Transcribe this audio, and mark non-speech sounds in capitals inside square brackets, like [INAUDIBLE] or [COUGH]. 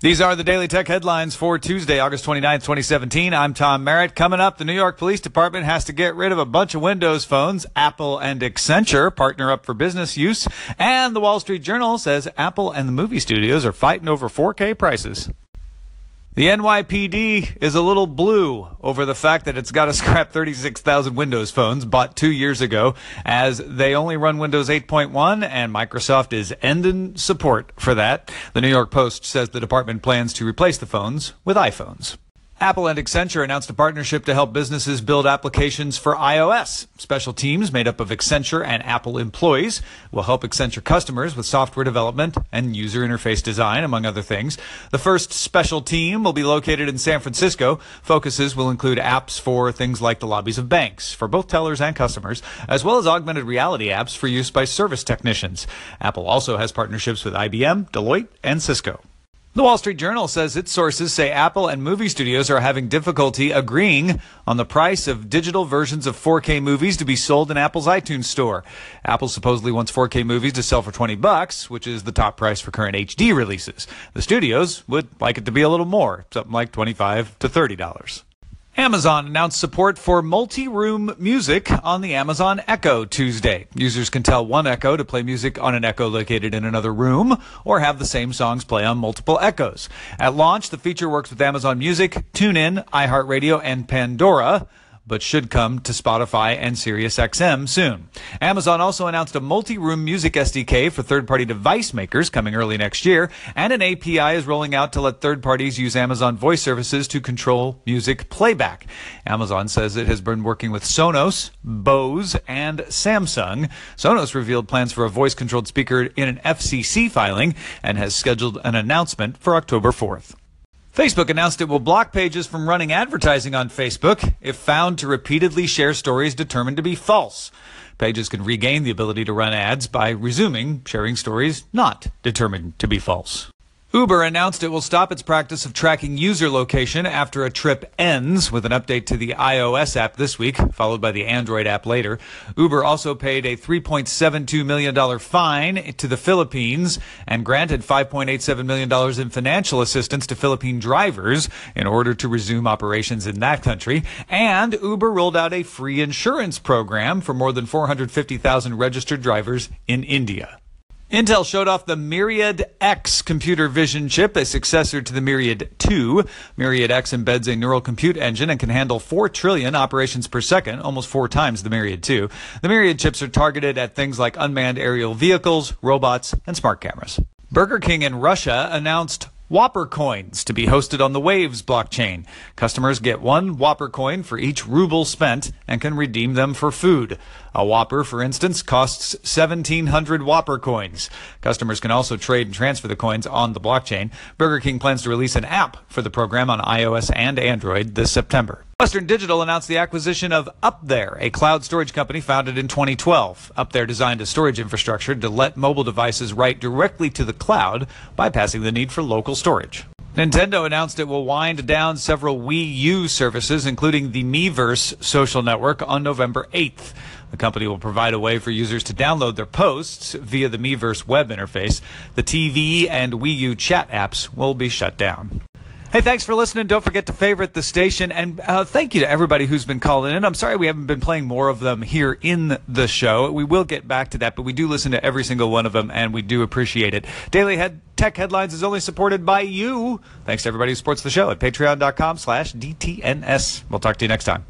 These are the Daily Tech headlines for Tuesday, August 29th, 2017. I'm Tom Merritt. Coming up, the New York Police Department has to get rid of a bunch of Windows phones. Apple and Accenture partner up for business use. And the Wall Street Journal says Apple and the movie studios are fighting over 4K prices. The NYPD is a little blue over the fact that it's got to [LAUGHS] scrap 36,000 Windows phones bought two years ago as they only run Windows 8.1 and Microsoft is ending support for that. The New York Post says the department plans to replace the phones with iPhones. Apple and Accenture announced a partnership to help businesses build applications for iOS. Special teams made up of Accenture and Apple employees will help Accenture customers with software development and user interface design, among other things. The first special team will be located in San Francisco. Focuses will include apps for things like the lobbies of banks for both tellers and customers, as well as augmented reality apps for use by service technicians. Apple also has partnerships with IBM, Deloitte, and Cisco. The Wall Street Journal says its sources say Apple and movie studios are having difficulty agreeing on the price of digital versions of 4K movies to be sold in Apple's iTunes store. Apple supposedly wants 4K movies to sell for 20 bucks, which is the top price for current HD releases. The studios would like it to be a little more, something like 25 to $30. Amazon announced support for multi-room music on the Amazon Echo Tuesday. Users can tell one Echo to play music on an Echo located in another room or have the same songs play on multiple Echoes. At launch, the feature works with Amazon Music, TuneIn, iHeartRadio, and Pandora but should come to Spotify and SiriusXM soon. Amazon also announced a multi-room music SDK for third-party device makers coming early next year, and an API is rolling out to let third parties use Amazon voice services to control music playback. Amazon says it has been working with Sonos, Bose, and Samsung. Sonos revealed plans for a voice-controlled speaker in an FCC filing and has scheduled an announcement for October 4th. Facebook announced it will block pages from running advertising on Facebook if found to repeatedly share stories determined to be false. Pages can regain the ability to run ads by resuming sharing stories not determined to be false. Uber announced it will stop its practice of tracking user location after a trip ends with an update to the iOS app this week, followed by the Android app later. Uber also paid a $3.72 million fine to the Philippines and granted $5.87 million in financial assistance to Philippine drivers in order to resume operations in that country. And Uber rolled out a free insurance program for more than 450,000 registered drivers in India. Intel showed off the Myriad X computer vision chip, a successor to the Myriad 2. Myriad X embeds a neural compute engine and can handle 4 trillion operations per second, almost four times the Myriad 2. The Myriad chips are targeted at things like unmanned aerial vehicles, robots, and smart cameras. Burger King in Russia announced Whopper coins to be hosted on the Waves blockchain. Customers get one Whopper coin for each ruble spent and can redeem them for food. A Whopper, for instance, costs 1,700 Whopper coins. Customers can also trade and transfer the coins on the blockchain. Burger King plans to release an app for the program on iOS and Android this September. Western Digital announced the acquisition of UpThere, a cloud storage company founded in 2012. UpThere designed a storage infrastructure to let mobile devices write directly to the cloud, bypassing the need for local storage. Nintendo announced it will wind down several Wii U services, including the Miiverse social network, on November 8th. The company will provide a way for users to download their posts via the Miiverse web interface. The TVii and Wii U chat apps will be shut down. Hey, thanks for listening. Don't forget to favorite the station. And uh, thank you to everybody who's been calling in. I'm sorry we haven't been playing more of them here in the show. We will get back to that, but we do listen to every single one of them, and we do appreciate it. Daily Head Tech Headlines is only supported by you. Thanks to everybody who supports the show at patreon.com slash DTNS. We'll talk to you next time.